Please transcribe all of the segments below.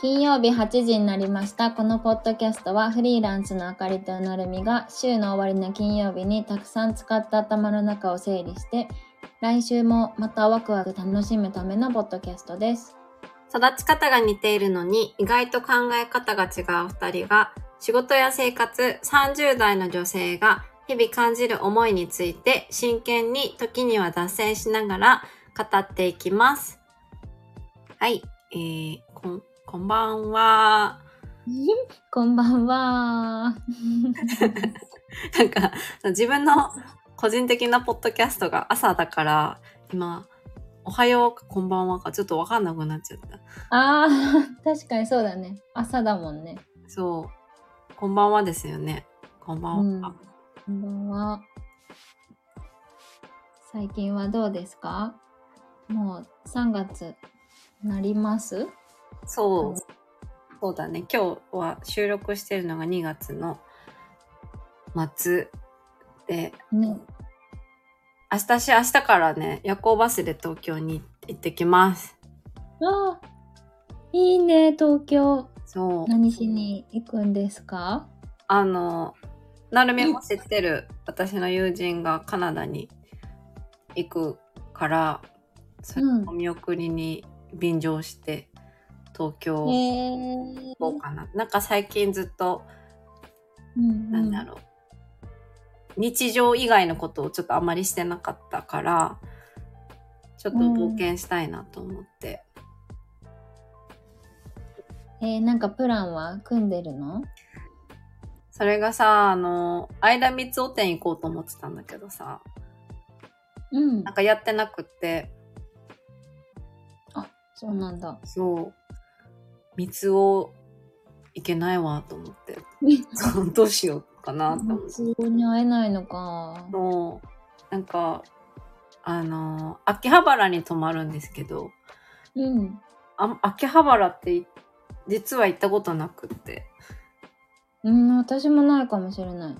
金曜日8時になりました。このポッドキャストはフリーランスのあかりとなるみが週の終わりの金曜日にたくさん使った頭の中を整理して来週もまたワクワク楽しむためのポッドキャストです。育ち方が似ているのに意外と考え方が違う二人が仕事や生活30代の女性が日々感じる思いについて真剣に時には脱線しながら語っていきます。はい、えー、こん、こんばんは。こんばんは。なんか自分の個人的なポッドキャストが朝だから今おはようかこんばんはかちょっとわかんなくなっちゃった。ああ、確かにそうだね。朝だもんね。そう。こんばんはですよね。こんばんは。こんばんは。最近はどうですか？もう3月なります？そう。そうだね。今日は収録してるのが2月の末で、ね。明日し、明日からね、夜行バスで東京に行ってきます。ああ、いいね、東京。そう。何しに行くんですか？あの、なるみも知ってる私の友人がカナダに行くから、それうんお見送りに便乗して東京へ行え。こうかな。なんか最近ずっと、うんなんだろう。日常以外のことをちょっとあまりしてなかったから、ちょっと冒険したいなと思って。えー、なんかプランは？組んでるの？それがさ、あの、間三つお店行こうと思ってたんだけどさ、うんなん。かやってなくって、そうなんだ。そう、三つをいけないわと思って、どうしようかなと思って。に会えないのか。そう、なんか、あの、秋葉原に泊まるんですけど、うん。あ秋葉原ってい実は行ったことなくって。うん、私もないかもしれない。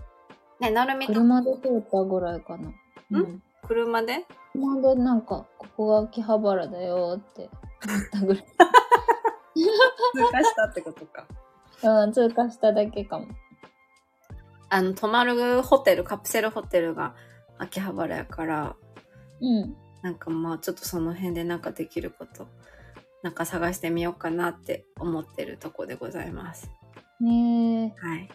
ね、なるみと車で通ったぐらいかな。うん？車で？車でなんか、ここが秋葉原だよって思ったぐらい。通過したってことか。うん、通過しただけかも。あの、泊まるホテル、カプセルホテルが秋葉原やから、うん。なんかまあちょっとその辺でなんかできること、なんか探してみようかなって思ってるとこでございます。ねはい。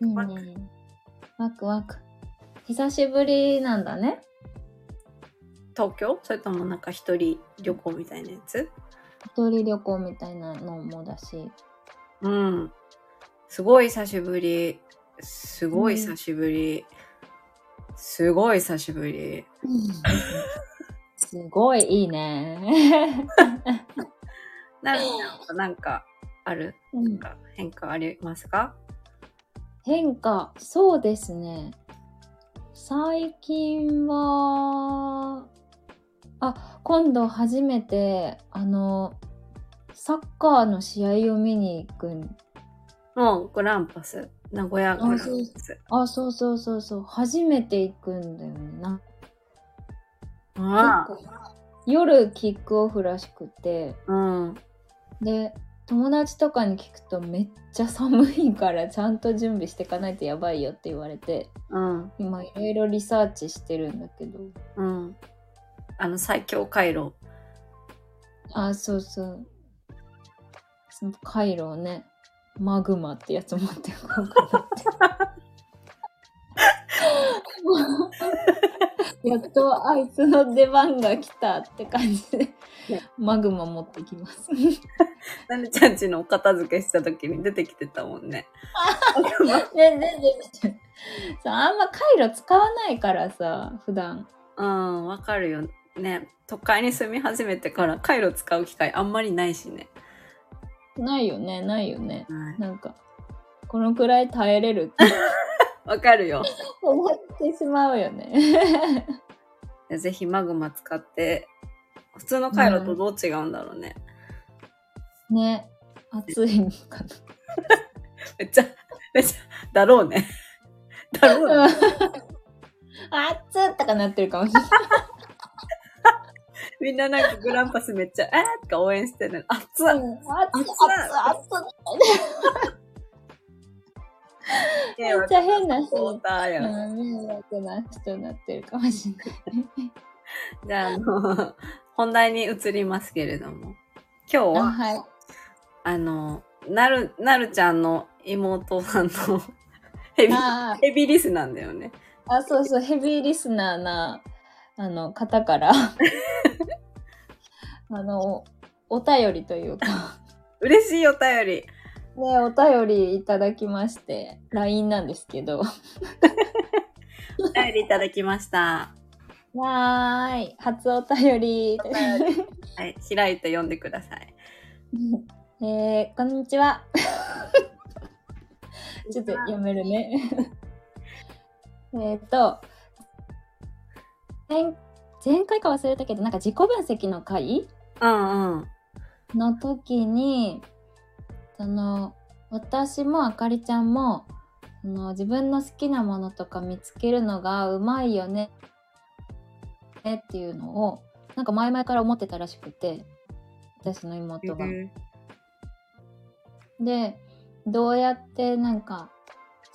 え、いいワね。ワクワク。久しぶりなんだね。東京？それともなんか一人旅行みたいなやつ？一人旅行みたいなのもだし。うん。すごい久しぶり。すごい久しぶり。すごい久しぶり。すごいいいね。ななんかある？うんなんか変化ありますか？変化、そうですね。最近は、あ、今度初めて、あの、サッカーの試合を見に行くん。もうグランパス。名古屋グランパス。あ、そうそうそうそう。初めて行くんだよね。なあ結構夜キックオフらしくて、あ。うん。で、友達とかに聞くとめっちゃ寒いからちゃんと準備していかないとやばいよって言われて、うん。今いろいろリサーチしてるんだけど。うん。あの最強回路。あ、そうそう。その回路をね、マグマってやつ持っていこうかなって。やっとあいつの出番が来たって感じで、マグマ持ってきます。なるちゃんちのお片付けした時に出てきてたもんね。ね、ね、ね、あんま回路使わないからさ、普段。うん、わかるよ。ね。都会に住み始めてから回路使う機会あんまりないしね。ないよね、ないよね。はいなんか、このくらい耐えれるって わかるよ。思ってしまうよね。ぜひマグマ使って、普通の回路とどう違うんだろうね。ね、暑いのかな。めっちゃ、めっちゃ、だろうね。だろうね。あっつとかなってるかもしれない。みんななんかグランパスめっちゃ、えーとか応援してる。熱っ熱い熱いめっちゃ変な人。うん、迷惑な人になってるかもしれない。じゃあ、あの、本題に移りますけれども。今日あは、はい。あの、なる、なるちゃんの妹さんのヘビ、あヘビリスなんだよね。あ、そうそう、ヘビーリスナーな、あの、方から、あの、お便りというか、嬉しいお便り。ね、お便りいただきまして、LINE なんですけど、お便りいただきました。わーい、初お便り。はい、開いて読んでください。えー、こんにちは。ちょっと読めるね。えっと、前前回か忘れたけど、なんか自己分析の回うんうん。の時に、その、私もあかりちゃんも、その自分の好きなものとか見つけるのがうまいよね、ねっていうのを、なんか前々から思ってたらしくて、私の妹が。で、どうやってなんか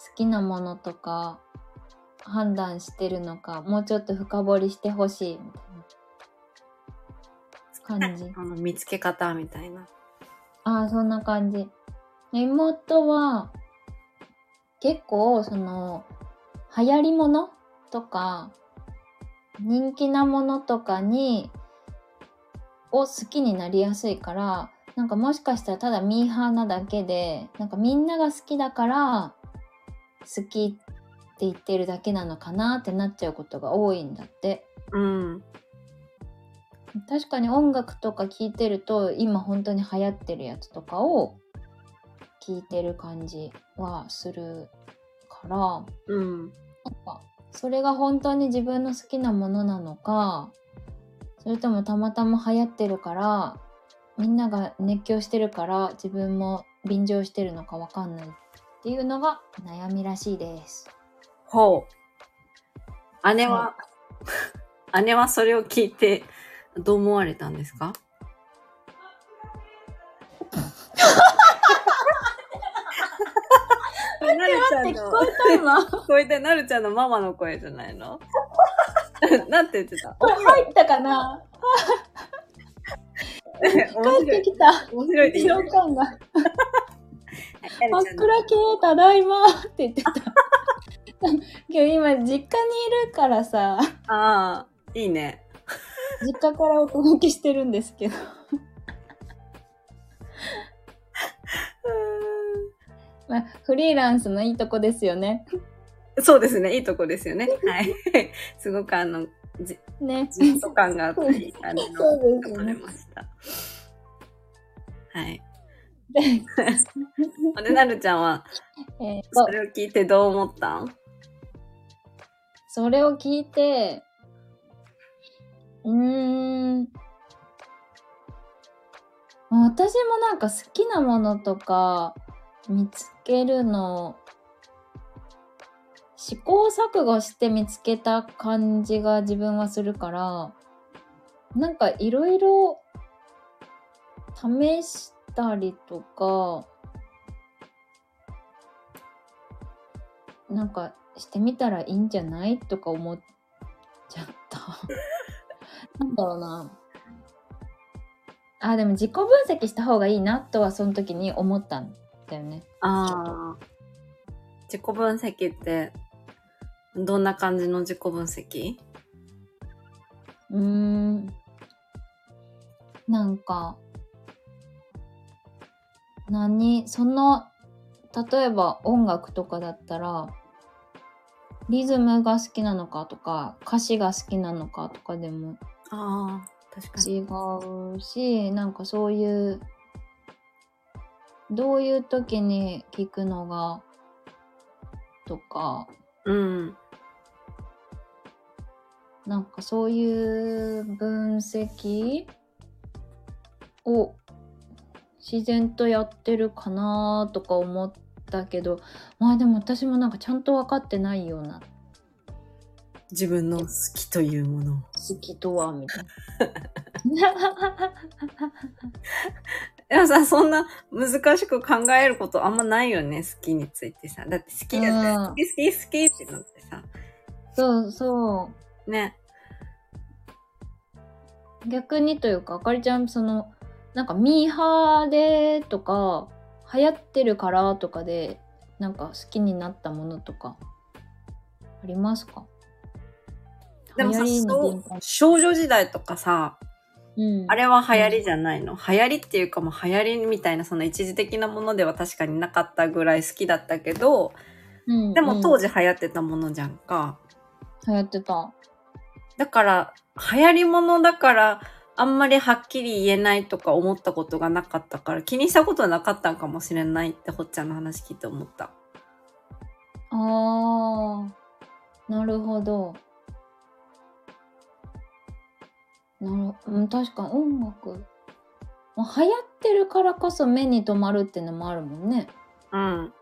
好きなものとか判断してるのか、もうちょっと深掘りしてほしいみたいな感じ。あの見つけ方みたいな。ああ、そんな感じ。妹は、結構、その、流行りものとか、人気なものとかに、を好きになりやすいから、なんかもしかしたらただミーハーなだけで、なんかみんなが好きだから、好きって言ってるだけなのかなってなっちゃうことが多いんだって。うん。確かに音楽とか聴いてると今本当に流行ってるやつとかを聴いてる感じはするからなんうん。かそれが本当に自分の好きなものなのかそれともたまたま流行ってるからみんなが熱狂してるから自分も便乗してるのかわかんないっていうのが悩みらしいです。ほう。姉は、姉はそれを聞いて、どう思われたんですか？なるちゃんの、聞た今。こえて、なるちゃんのママの声じゃないの？なんて言ってた？入ったかな？面帰っ。てきた面白いって言って召喚が。枕系ただいまって言ってた。今日今実家にいるからさ、ああ、いいね。実家からお届けしてるんですけど。まあ、フリーランスのいいとこですよね。そうですね。いいとこですよね。はい。すごくあの、じ、ね。じっと感があったり、あの、取れました。はい。で で、なるちゃんは、えーそと、れを聞いてどう思ったん？それを聞いて、うーん。私もなんか好きなものとか見つけるの試行錯誤して見つけた感じが自分はするからなんかいろいろ試したりとかなんかしてみたらいいんじゃない？とか思っちゃった。なんだろうな。あ、でも自己分析した方がいいなとはその時に思ったんだよね。ああ。自己分析って、どんな感じの自己分析？うーん。なんか、何、その、例えば音楽とかだったら、リズムが好きなのかとか、歌詞が好きなのかとかでもああ、確かに。違うし、なんかそういう、どういう時に聞くのが、とか、うん。なんかそういう分析を自然とやってるかなとか思ったけど、まあでも私もなんかちゃんと分かってないような自分の好きというものを。好きとは、みたいな。でもさ、そんな難しく考えることあんまないよね、好きについてさ。だって好きだってうん好き好き好きってなってさ。そうそね。う。逆にというか、あかりちゃん、その、なんかミーハーでとか、流行ってるからとかで、なんか好きになったものとか、ありますか？でもさ、少女時代とかさ、うん、あれは流行りじゃないの、流行りっていうかもう流行りみたいなその一時的なものでは確かになかったぐらい好きだったけど、うん、でも当時、時流行ってたものじゃんか。流行ってた。だから、流行りものだから、あんまりはっきり言えないとか思ったことがなかったから、気にしたことなかったんかもしれないって、ほっちゃんの話聞いて思った。あー、なるほど。なるうん、確かに音楽。まあ、流行ってるからこそ目に留まるってのもあるもんね。うん。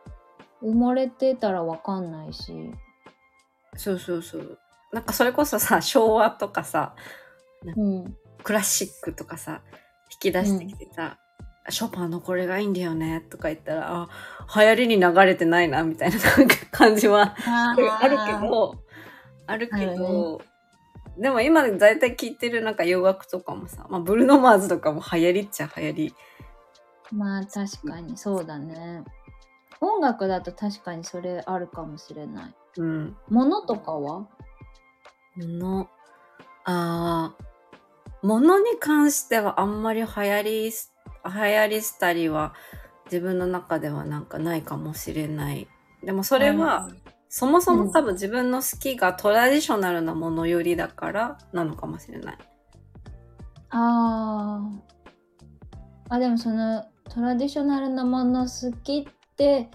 埋もれてたらわかんないし。そうそうそう。なんかそれこそさ、昭和とかさ、うん。クラシックとかさ、引き出してきてさ、ショパンのこれがいいんだよねとか言ったら、あ、流行りに流れてないな、みたいな 感じはああるけど、あるけど、でも今大体聴いてるなんか洋楽とかもさ、まあブルーノマーズとかも流行りっちゃ流行り。まあ確かにそうだね。音楽だと確かにそれあるかもしれない。うん。物とかは？もの、あー、ものに関してはあんまり流行りす、流行りしたりは自分の中ではなんかないかもしれない。でもそれは、そもそも多分自分の好きがトラディショナルなものよりだからなのかもしれない。ああ。あ、でもそのトラディショナルなもの好きって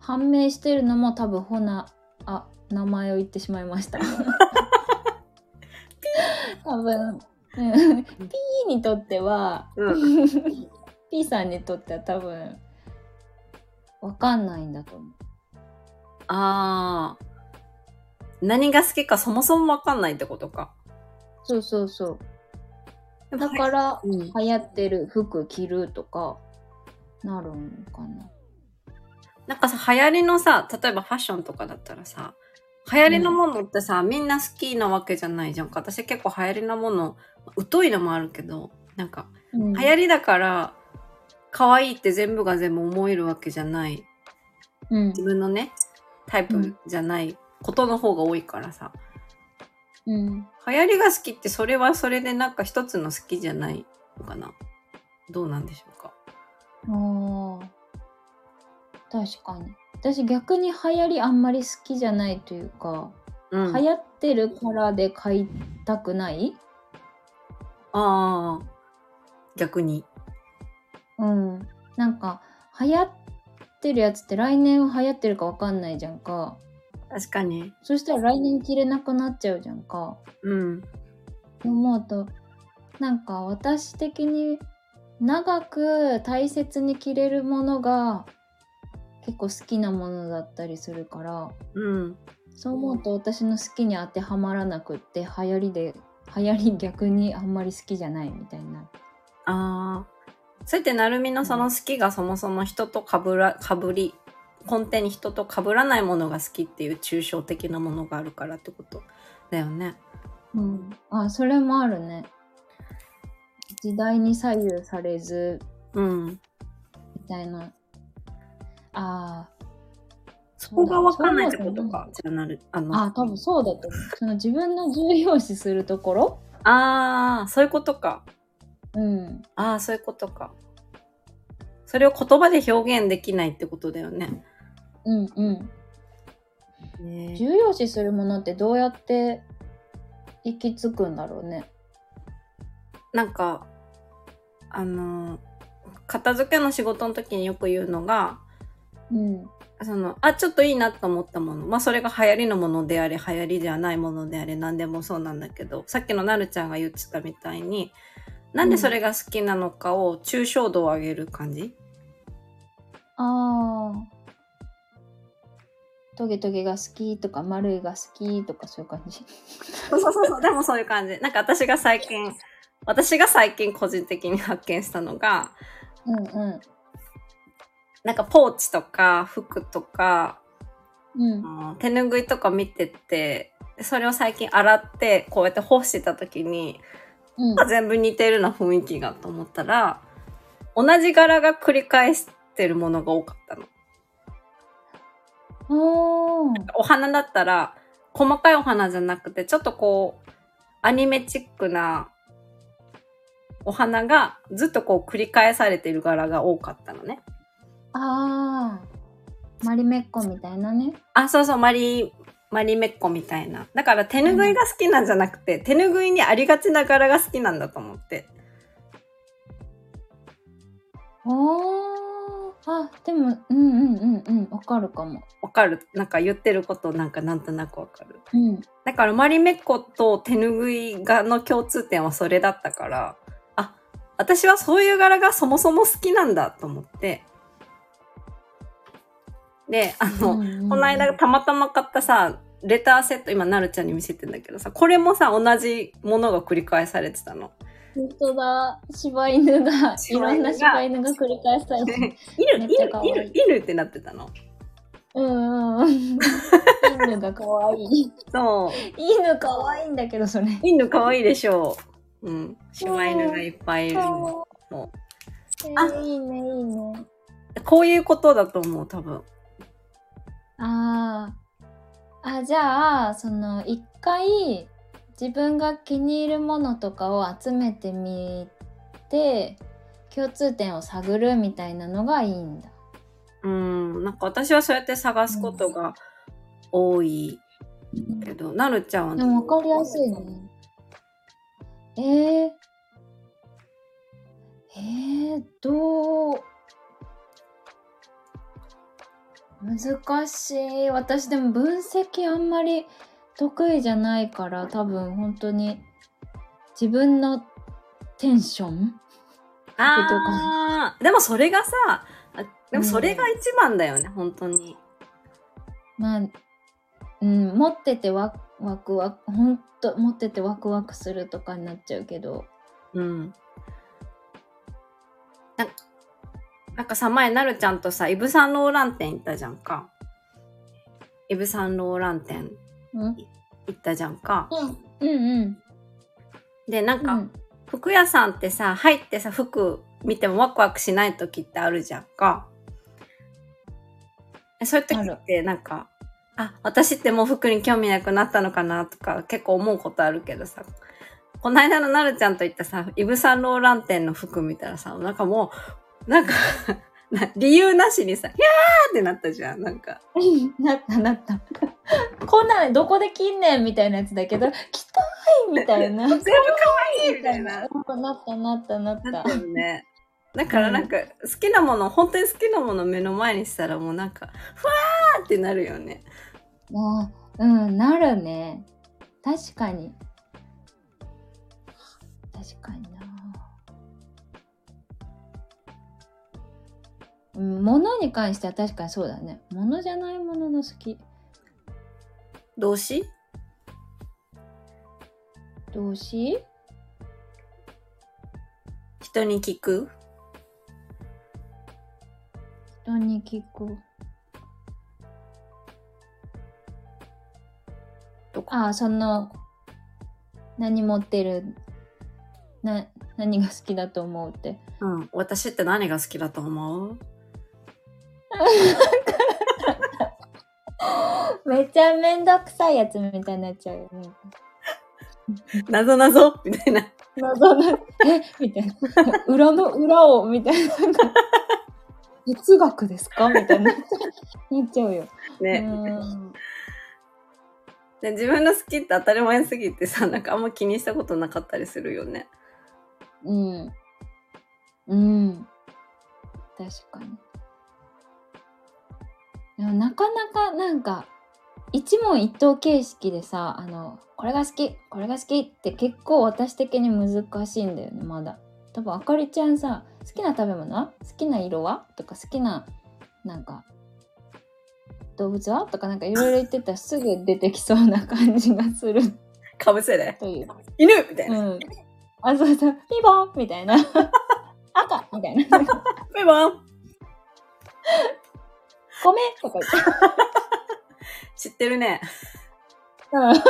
判明してるのも多分ほな、あ、名前を言ってしまいました。多分、うん、P にとっては、うん。P さんにとっては多分、わかんないんだと思う。ああ。何が好きかそもそもわかんないってことか。そうそうそう。だから、うん流行ってる服着るとか、なるんかな。なんかさ、流行りのさ、例えばファッションとかだったらさ、流行りのものってさ、みんな好きなわけじゃないじゃんか。私結構流行りのもの、疎いのもあるけど、なんか、うん、流行りだから、可愛いって全部が全部思えるわけじゃない。うん自分のね、タイプじゃないことの方が多いからさ。うん。流行りが好きってそれはそれでなんか一つの好きじゃないのかな。どうなんでしょうか。ああ。確かに。私逆に流行りあんまり好きじゃないというか、うん。流行ってるからで買いたくない？ああ。逆に。うん。なんか、流行ってるやつって来年は流行ってるかわかんないじゃんか。確かに。そしたら来年着れなくなっちゃうじゃんか。うん。思うと、なんか私的に長く大切に着れるものが結構好きなものだったりするから、うん。そう思うと私の好きに当てはまらなくって流行りで流行り逆にあんまり好きじゃないみたいな。ああ。そうやってなるみのその好きがそもそも人とかぶら、かぶり、根底に人と被らないものが好きっていう抽象的なものがあるからってことだよね。うん。あ、それもあるね。時代に左右されずうん。みたいな。あそこがわかんないってことか。じゃあなる。ああ、の。あ、多分そうだと思う。その自分の重要視するところ？ああ、そういうことか。うん。ああ、そういうことか。それを言葉で表現できないってことだよね。うんうん。ね重要視するものってどうやって行き着くんだろうね。なんか、あの、片付けの仕事の時によく言うのが、うん。その、あ、ちょっといいなと思ったもの。まあ、それが流行りのものであれ、流行りじゃないものであれ、何でもそうなんだけど、さっきのなるちゃんが言ってたみたいに、なんでそれが好きなのかを抽象度を上げる感じ、ああ。トゲトゲが好きとか丸いが好きとかそういう感じ。そうそうそうでもそういう感じ。なんか私が最近私が最近個人的に発見したのが、うんうなんかポーチとか服とか、ん。うん。うん手ぬぐいとか見てて、それを最近洗って、こうやって干してた時に、うん。全部似てるな雰囲気がと思ったら、同じ柄が繰り返してるものが多かったの。おー。お花だったら、細かいお花じゃなくて、ちょっとこう、アニメチックなお花がずっとこう繰り返されてる柄が多かったのね。あー。マリメッコみたいなね。あ、そうそう、マリ、マリメッコみたいな。だから手ぬぐいが好きなんじゃなくて、手ぬぐいにありがちな柄が好きなんだと思って。おー。あ、でも、うんうんうんうん。わかるかも。わかるなんか言ってることなんかなんとなくわかる。うん。だからマリメッコと手ぬぐいがの共通点はそれだったから、あ、私はそういう柄がそもそも好きなんだと思って。で、あの、うんうんこの間たまたま買ったさ、レターセット、今なるちゃんに見せてんだけどさ、これもさ、同じものが繰り返されてたの。本当だ。柴犬が、いろんな柴犬が繰り返されてる。犬、犬、犬、犬ってなってたの。うんうん。犬が可愛い。そう。犬可愛いんだけど、それ。犬可愛いでしょう。うん。柴犬がいっぱいいるの。もえあーいいね、いいね。うこういうことだと思う、多分。ああ。あ、じゃあ、その、一回、自分が気に入るものとかを集めてみて、共通点を探るみたいなのがいいんだ。うん。なんか私はそうやって探すことが多いけど、なるちゃんはでも分かりやすいね。えー、えー、どう？難しい。私でも分析あんまり得意じゃないから多分本当に自分のテンション？あーでもそれがさ、あでもそれが一番だよね、本当に。まあ、うん、持っててワワクワク、ほんと持っててワクワクするとかになっちゃうけど。うん。ななんかさ、前なるちゃんとさ、イブ・サンローラン店行ったじゃんか。イブ・サンローラン店うん行ったじゃんか。うんうん。で、なんか、うん服屋さんってさ、入ってさ、服見てもワクワクしない時ってあるじゃんか。えそういう時ってなんか、あ私ってもう服に興味なくなったのかなとか結構思うことあるけどさ、この間のなるちゃんと行ったさ、イブ・サンローラン店の服見たらさ、なんかもう、なんか な理由なしにさ、ひゃーってなったじゃん、なんか。なったなった。こんなのどこで切んねんみたいなやつだけど、着たいみたいな。全部可愛いみたいな。なったなったなったなったなった。よね。だからなんか、好きなもの、本当に好きなもの目の前にしたらもうなんか、ふわーってなるよね。あうん、なるね。確かに。確かに物に関しては確かにそうだね。物じゃないものの好き。動詞？動詞？人に聞く？人に聞く。とか。ああ、その、何持ってる、な、何が好きだと思うって。うん。私って何が好きだと思う？めっちゃめんどくさいやつみたいになっちゃうよね。なぞなぞみたいな。謎の、え？みたいな。裏の裏を、みたいな。哲学ですか？みたいな。なっちゃうよ。ね。うんで自分の好きって当たり前すぎてさ、なんかあんま気にしたことなかったりするよね。うん。うん。確かに。でもなかなかなんか、一問一答形式でさ、あの、これが好き、これが好きって結構私的に難しいんだよね、まだ。多分あかりちゃんさ、好きな食べ物は？好きな色は？とか好きな、なんか、動物は？とかなんかいろいろ言ってたらすぐ出てきそうな感じがするかぶせで。という。犬みたいな。うん。あ、そうそう、ピボンみたいな。赤みたいな。ピボンごめんとか言って。知ってるね。うん。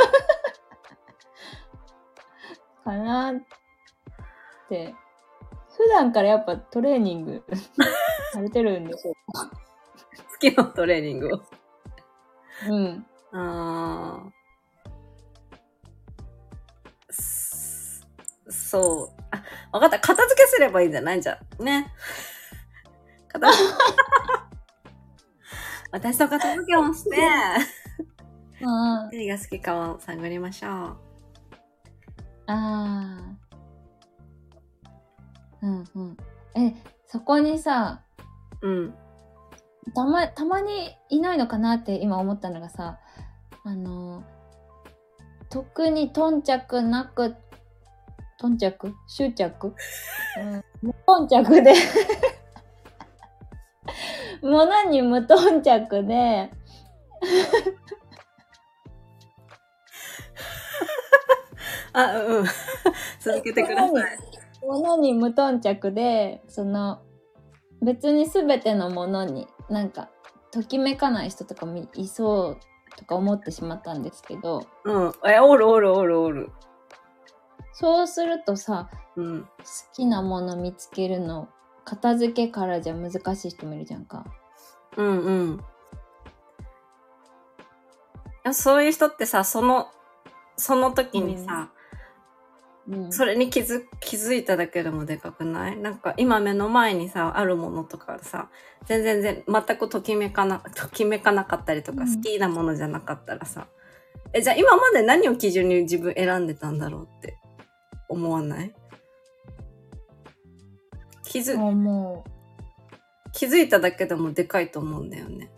かなって。普段からやっぱトレーニング されてるんでしょうか。好きのトレーニングを。うん。あーすそう。あ、わかった。片付けすればいいんじゃない？じゃん。ね。片付け。私と片付けをして、うん。何が好きかを探りましょう。ああ。うんうん。え、そこにさ、うん。たま、たまにいないのかなって今思ったのがさ、あの、特に頓着なく、頓着？執着？うん。無頓着で物に無頓着で、あ、うん。続けてください。物に無頓着で、その、別に全てのものになんか、ときめかない人とかもいそうとか思ってしまったんですけど、うん。え、おるおるおるおる。そうするとさ、うん。好きなもの見つけるの、片付けからじゃ難しい人もいるじゃんか。うんうん。そういう人ってさ、その、その時にさ、うん。それに気づ、気づいただけでもでかくない？なんか今目の前にさ、あるものとかさ、全然全全くときめかな、ときめかなかったりとか、うん好きなものじゃなかったらさ、え、じゃあ今まで何を基準に自分選んでたんだろうって思わない？気づ、思気づいただけでもでかいと思うんだよね。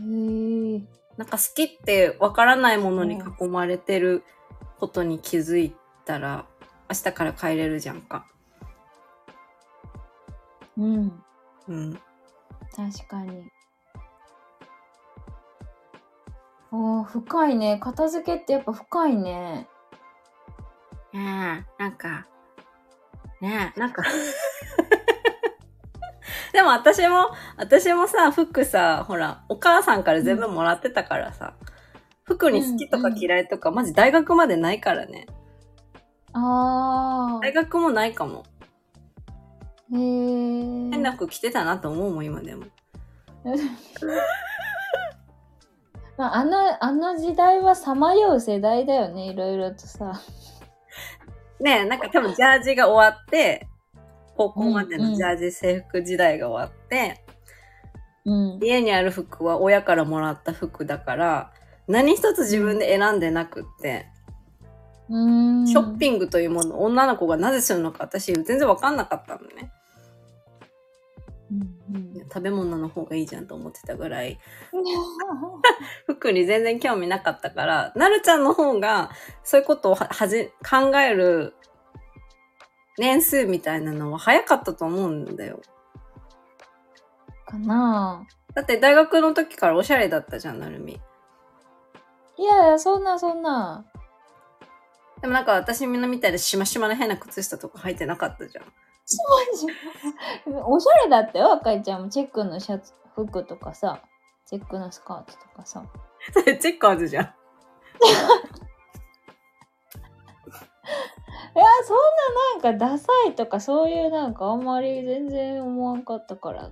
う。へえ。なんか好きってわからないものに囲まれてることに気づいたら、明日から帰れるじゃんか。うん。うん。確かに。おー、深いね。片付けってやっぱ深いね。ねえ、なんか、ねえ、なんか。でも私も、私もさ、服さ、ほら、お母さんから全部もらってたからさ、服に好きとか嫌いとか、マジ大学までないからね。あ大学もないかも。ー。へえ。変な服着てたなと思うもん、今でも。まあ、あの、あの時代はさまよう世代だよね。いろいろとさ。ねえ、なんか多分ジャージが終わって、高校までのジャージ制服時代が終わって、うん。家にある服は親からもらった服だから、何一つ自分で選んでなくって、うーん。ショッピングというものを女の子がなぜするのか私全然わかんなかったのね。うんうん食べ物の方がいいじゃんと思ってたぐらい、服に全然興味なかったから、なるちゃんの方がそういうことをははじ考える年数みたいなのは早かったと思うんだよ。かなだって大学の時からおしゃれだったじゃん、なるみ。いやいや、そんなそんな。でもなんか私みんなみたいでしましまな変な靴下とか履いてなかったじゃん。おしゃれだったよ、赤いちゃんも。チェックのシャツ、服とかさ。チェックのスカートとかさ。そ れチェッカーズじゃん。いや、そんななんかダサいとかそういうなんかあんまり全然思わんかったから。だ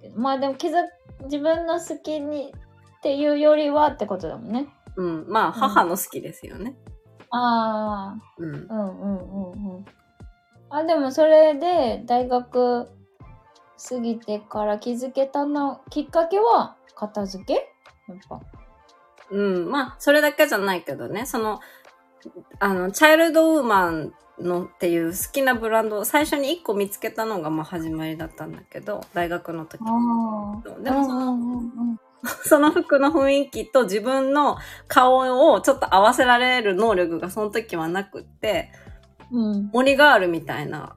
けど。まあでも気づ、自分の好きにっていうよりはってことだもんね。うん。まあ母の好きですよね。ああ。うん。うんうんうんうん。あ、でもそれで大学過ぎてから気づけたの、きっかけは片付け？やっぱ。うん。まあ、それだけじゃないけどね。その、あの、チャイルドウーマンのっていう好きなブランドを最初に1個見つけたのがまあ始まりだったんだけど、大学の時。でもその、その服の雰囲気と自分の顔をちょっと合わせられる能力がその時はなくって、うん。森ガールみたいな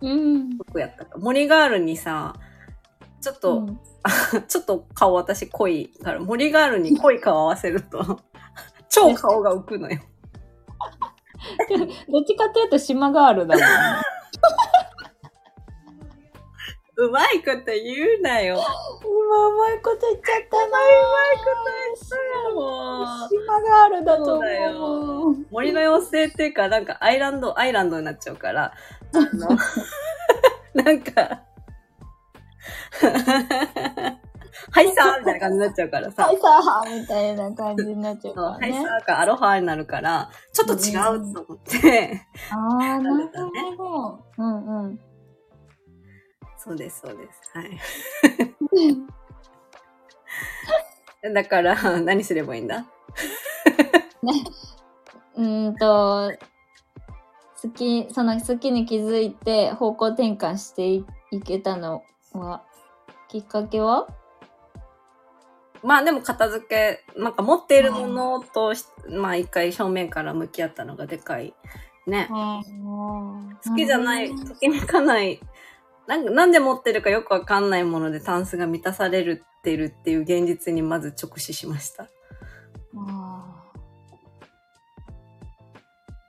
うん。服やったか。森ガールにさ、ちょっと、うん ちょっと顔私濃いから、森ガールに濃い顔合わせると、超顔が浮くのよ。どっちかというと島ガールだもんね。うまいこと言うなよ。今うまいこと言っちゃったなうまいもう島ガールだとそうだよ思う。森の妖精っていうか、なんかアイランド、アイランドになっちゃうから、あの、なんか、はいさーみたいな感じになっちゃうからさは、いさーみたいな感じになっちゃうからね。さーかアロハになるから、ちょっと違うと思って、ああ、なるほど。うんうん。そうです、そうです。はい。だから、何すればいいんだ？うーんと、好き、その好きに気づいて方向転換していいけたのは、きっかけは？まあでも片付け、なんか持っているものとし、まあ一回正面から向き合ったのがでかい。ね。好好きじゃない、ときめかない、なんかなんで持ってるかよくわかんないものでタンスが満たされるってるっていう現実にまず直視しました。あ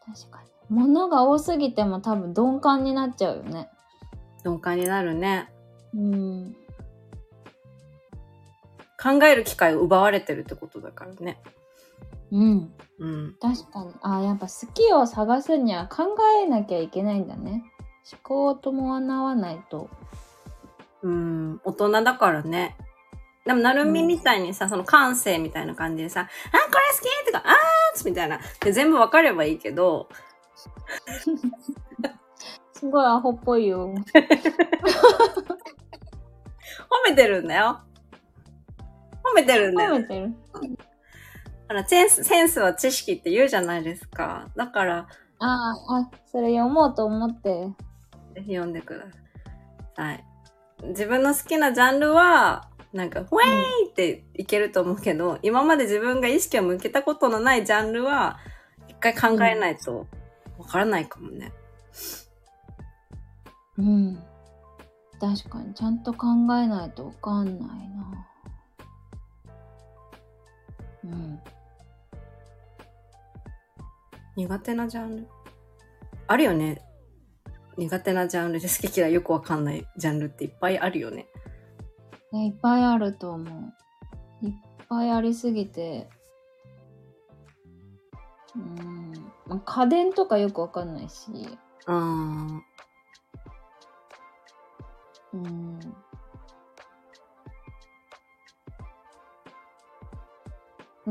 ー確かに。物が多すぎても多分鈍感になっちゃうよね。鈍感になるね。うん。考える機会を奪われてるってことだからね。うん。うん。確かに。あーやっぱ好きを探すには考えなきゃいけないんだね。思考ともわなわないと。うん、大人だからね。でも、なるみみたいにさ、その感性みたいな感じでさ、あ、これ好きとか、あーみたいな。で、全部わかればいいけど、すごいアホっぽいよ。褒めてるんだよ。褒めてるんだよ。褒めてるほら、センス、センスは知識って言うじゃないですか。だから、ああ、あ、それ読もうと思って。ぜひ読んでください。自分の好きなジャンルは、なんか、ウェーイっていけると思うけど、今まで自分が意識を向けたことのないジャンルは、一回考えないとわからないかもね。うん。確かに、ちゃんと考えないとわかんないな。うん。苦手なジャンル？あるよね。苦手なジャンルで好き嫌いよくわかんないジャンルっていっぱいあるよね。ねいっぱいあると思う。いっぱいありすぎて。うん。まあ家電とかよくわかんないし。うーん。うん。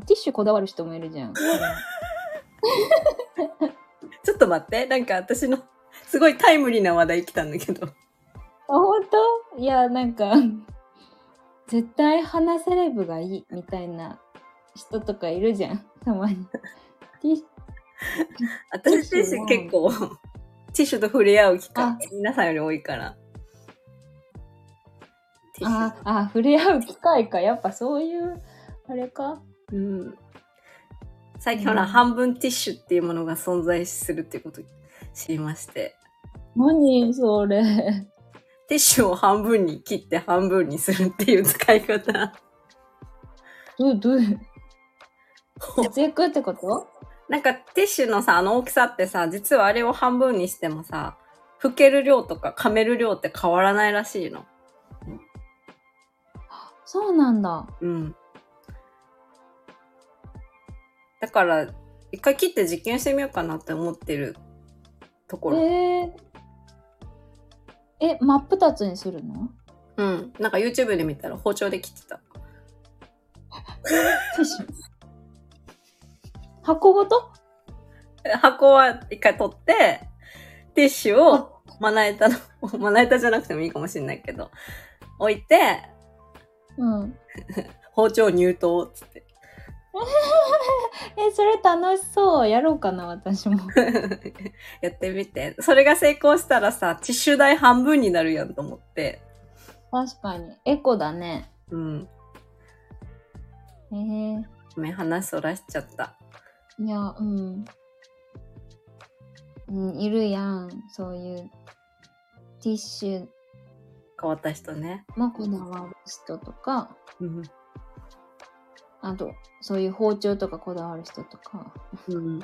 ティッシュこだわる人もいるじゃん。ちょっと待って。なんか私の、すごいタイムリーな話題来たんだけど。あ、本当？いや、なんか、絶対花セレブがいいみたいな人とかいるじゃん、たまに。ティッシ私ティッシュ結構、ティッシュと触れ合う機あ会、皆さんより多いから。あ、あ、触れ合う機会か。やっぱそういう、あれか？うん。最近ほら、うん半分ティッシュっていうものが存在するっていうことを知りまして。何それ。ティッシュを半分に切って半分にするっていう使い方。どう、どう、節約ってこと？なんかティッシュのさ、あの大きさってさ、実はあれを半分にしてもさ、拭ける量とか噛める量って変わらないらしいの。そうなんだ。うん。だから、一回切って実験してみようかなって思ってるところ。えー、え、真っ二つにするの？うん。なんか YouTube で見たら包丁で切ってた。ティッシュ。箱ごと？箱は一回取って、ティッシュをまな板の、まな板じゃなくてもいいかもしれないけど、置いて、うん。包丁入刀っつって。え、それ楽しそう。やろうかな、私も。やってみて。それが成功したらさ、ティッシュ代半分になるやんと思って。確かに。エコだね。うん。えー、ごめん、話そらしちゃった。いや、うん。うん、いるやん。そういう、ティッシュ変わった人ね。もこだわる人とか、うん。あと、そういう包丁とかこだわる人とか。うん。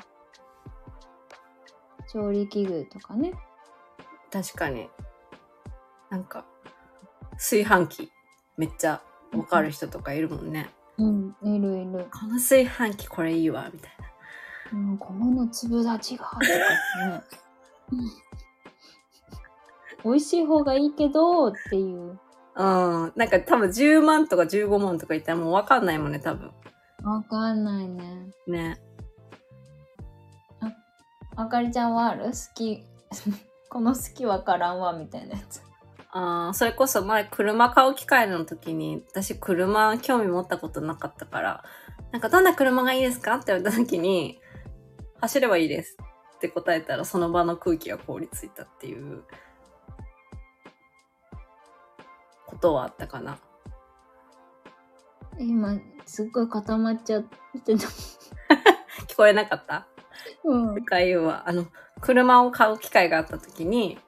調理器具とかね。確かに。なんか、炊飯器、めっちゃわかる人とかいるもんね。うん、いるいる。この炊飯器これいいわ、みたいな。うん、この粒立ちが、とかね。うん美味しい方がいいけど、っていう。うん。なんか多分10万とか15万とか言ったらもうわかんないもんね、多分。わかんないね。ね。あかりちゃんはある？好き。この好きわからんわ、みたいなやつ。ああ、それこそ前車買う機会の時に、私車興味持ったことなかったから、なんかどんな車がいいですか？って言われた時に、走ればいいですって答えたらその場の空気が凍りついたっていうとはあったかな。今、すっごい固まっちゃってた。聞こえなかった？うん。深いは、あの、車を買う機会があった時に、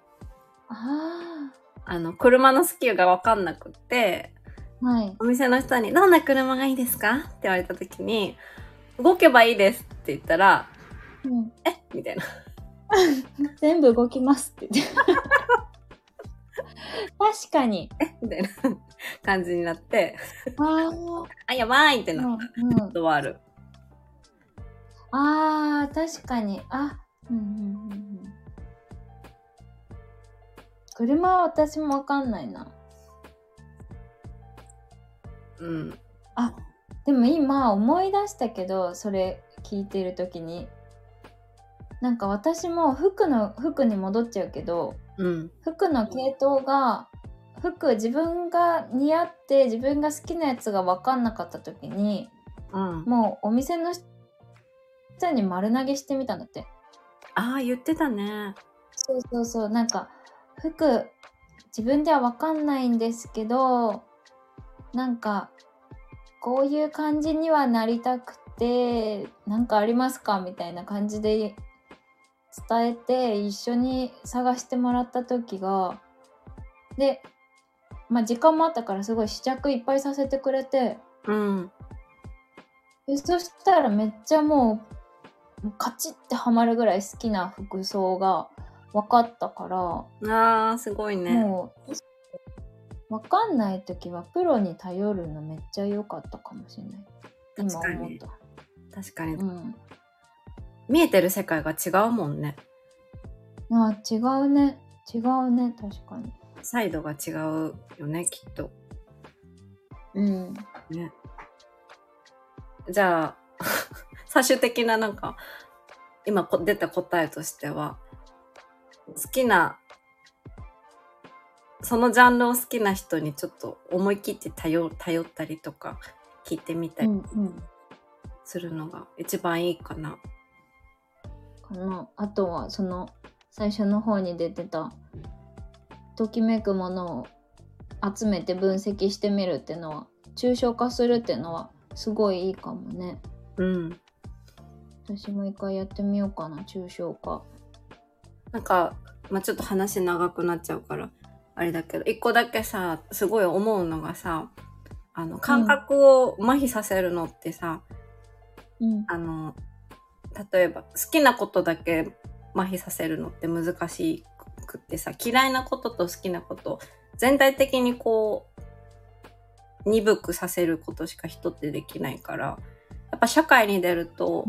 ああの、車の好きがわかんなくって、あ。はい。お店の人に、どんな車がいいですか？って言われた時に、動けばいいですって言ったら、うん、え？みたいな。全部動きますって言って。確かに。みたいな 感じになって、あ あ、やばいってあ。なったことはある。ああ、確かに。あ、うんうんうんうん。車は私もわかんないな。うん。あ、でも今思い出したけど、それ聞いてる時に。なんか私も服の、服に戻っちゃうけど、うん。服の系統が、服自分が似合って自分が好きなやつが分かんなかった時に、うん。もうお店の人に丸投げしてみたんだって。ああ、言ってたね。そうそうそうなんか服自分では分かんないんですけどなんかこういう感じにはなりたくてなんかありますか？みたいな感じで伝えて一緒に探してもらった時がでまあ時間もあったからすごい試着いっぱいさせてくれてうん。でそしたらめっちゃもうカチッてはまるぐらい好きな服装が分かったからああ、すごいね。もう、わかんないときはプロに頼るのめっちゃ良かったかもしれない。今確かに思った。確かに。うん。見えてる世界が違うもんね。あ違うね。違うね。確かに。サイドが違うよね、きっと。うん。ね。じゃあ、最終的ななんか、今こ出た答えとしては、好きな、そのジャンルを好きな人にちょっと思い切って頼頼ったりとか、聞いてみたりうんうん。するのが一番いいかな。かな。あとは、その、最初の方に出てた、ときめくものを集めて分析してみるっていうのは、抽象化するっていうのは、すごいいいかもね。うん。私も一回やってみようかな、抽象化。なんか、まあ、ちょっと話長くなっちゃうから、あれだけど、一個だけさ、すごい思うのがさ、あの、感覚を麻痺させるのってさ、うん。あの、例えば、好きなことだけ麻痺させるのって難しくってさ、嫌いなことと好きなこと、全体的にこう、鈍くさせることしか人ってできないから、やっぱ社会に出ると、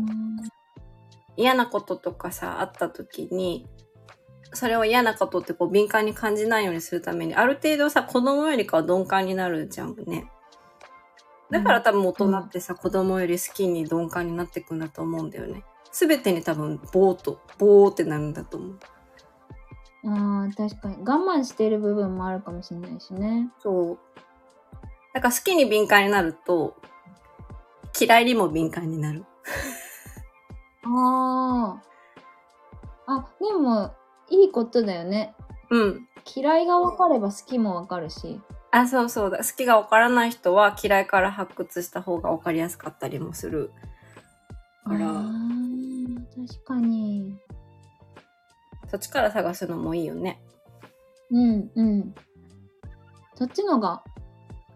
嫌なこととかさ、あった時に、それを嫌なことってこう敏感に感じないようにするために、ある程度さ、子供よりかは鈍感になるじゃんね。だから多分大人ってさ、子供より好きに鈍感になっていくんだと思うんだよね。すべてに多分、ボーっと、ボーってなるんだと思う。ああ、確かに。我慢してる部分もあるかもしれないしね。そう。だから好きに敏感になると、嫌いにも敏感になる。ああ。あ、でも、いいことだよね。うん。嫌いが分かれば好きも分かるし。あ、そうそうだ。好きがわからない人は嫌いから発掘した方がわかりやすかったりもする。あから、あ、確かに。そっちから探すのもいいよね。うんうん。そっちのが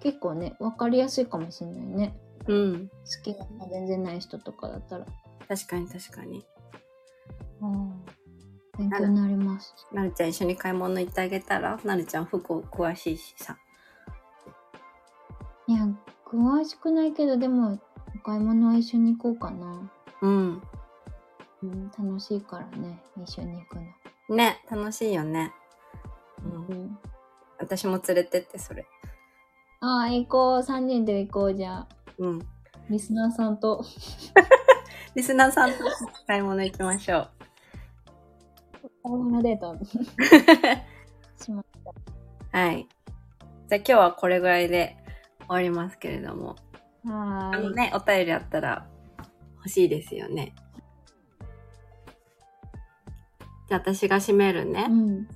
結構ね、分かりやすいかもしれないね。うん。好きが全然ない人とかだったら。確かに確かに。ああ。勉強になります。なるちゃん一緒に買い物行ってあげたら？なるちゃん服詳しいしさ。いや、詳しくないけど、でも、お買い物は一緒に行こうかな。うん。うん、楽しいからね、一緒に行くの。ね、楽しいよね。うん。うん、私も連れてって、それ。ああ、行こう。3人で行こう、じゃあ。うん。リスナーさんと。リスナーさんと買い物行きましょう。買い物デート。しまはい。じゃあ今日はこれぐらいで終わりますけれども。はーい。あのね、お便りあったら欲しいですよね。じゃあ私が締めるね。うん。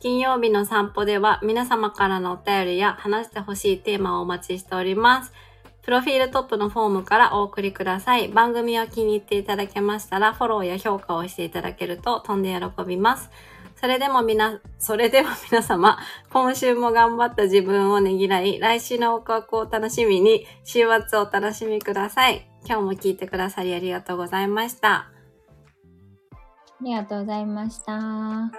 金曜日の散歩では皆様からのお便りや話してほしいテーマをお待ちしております。プロフィールトップのフォームからお送りください。番組を気に入っていただけましたらフォローや評価をしていただけると飛んで喜びます。それでもみな、それでは皆様、今週も頑張った自分をねぎらい、来週のワクワクを楽しみに、週末をお楽しみください。今日も聞いてくださりありがとうございました。ありがとうございました。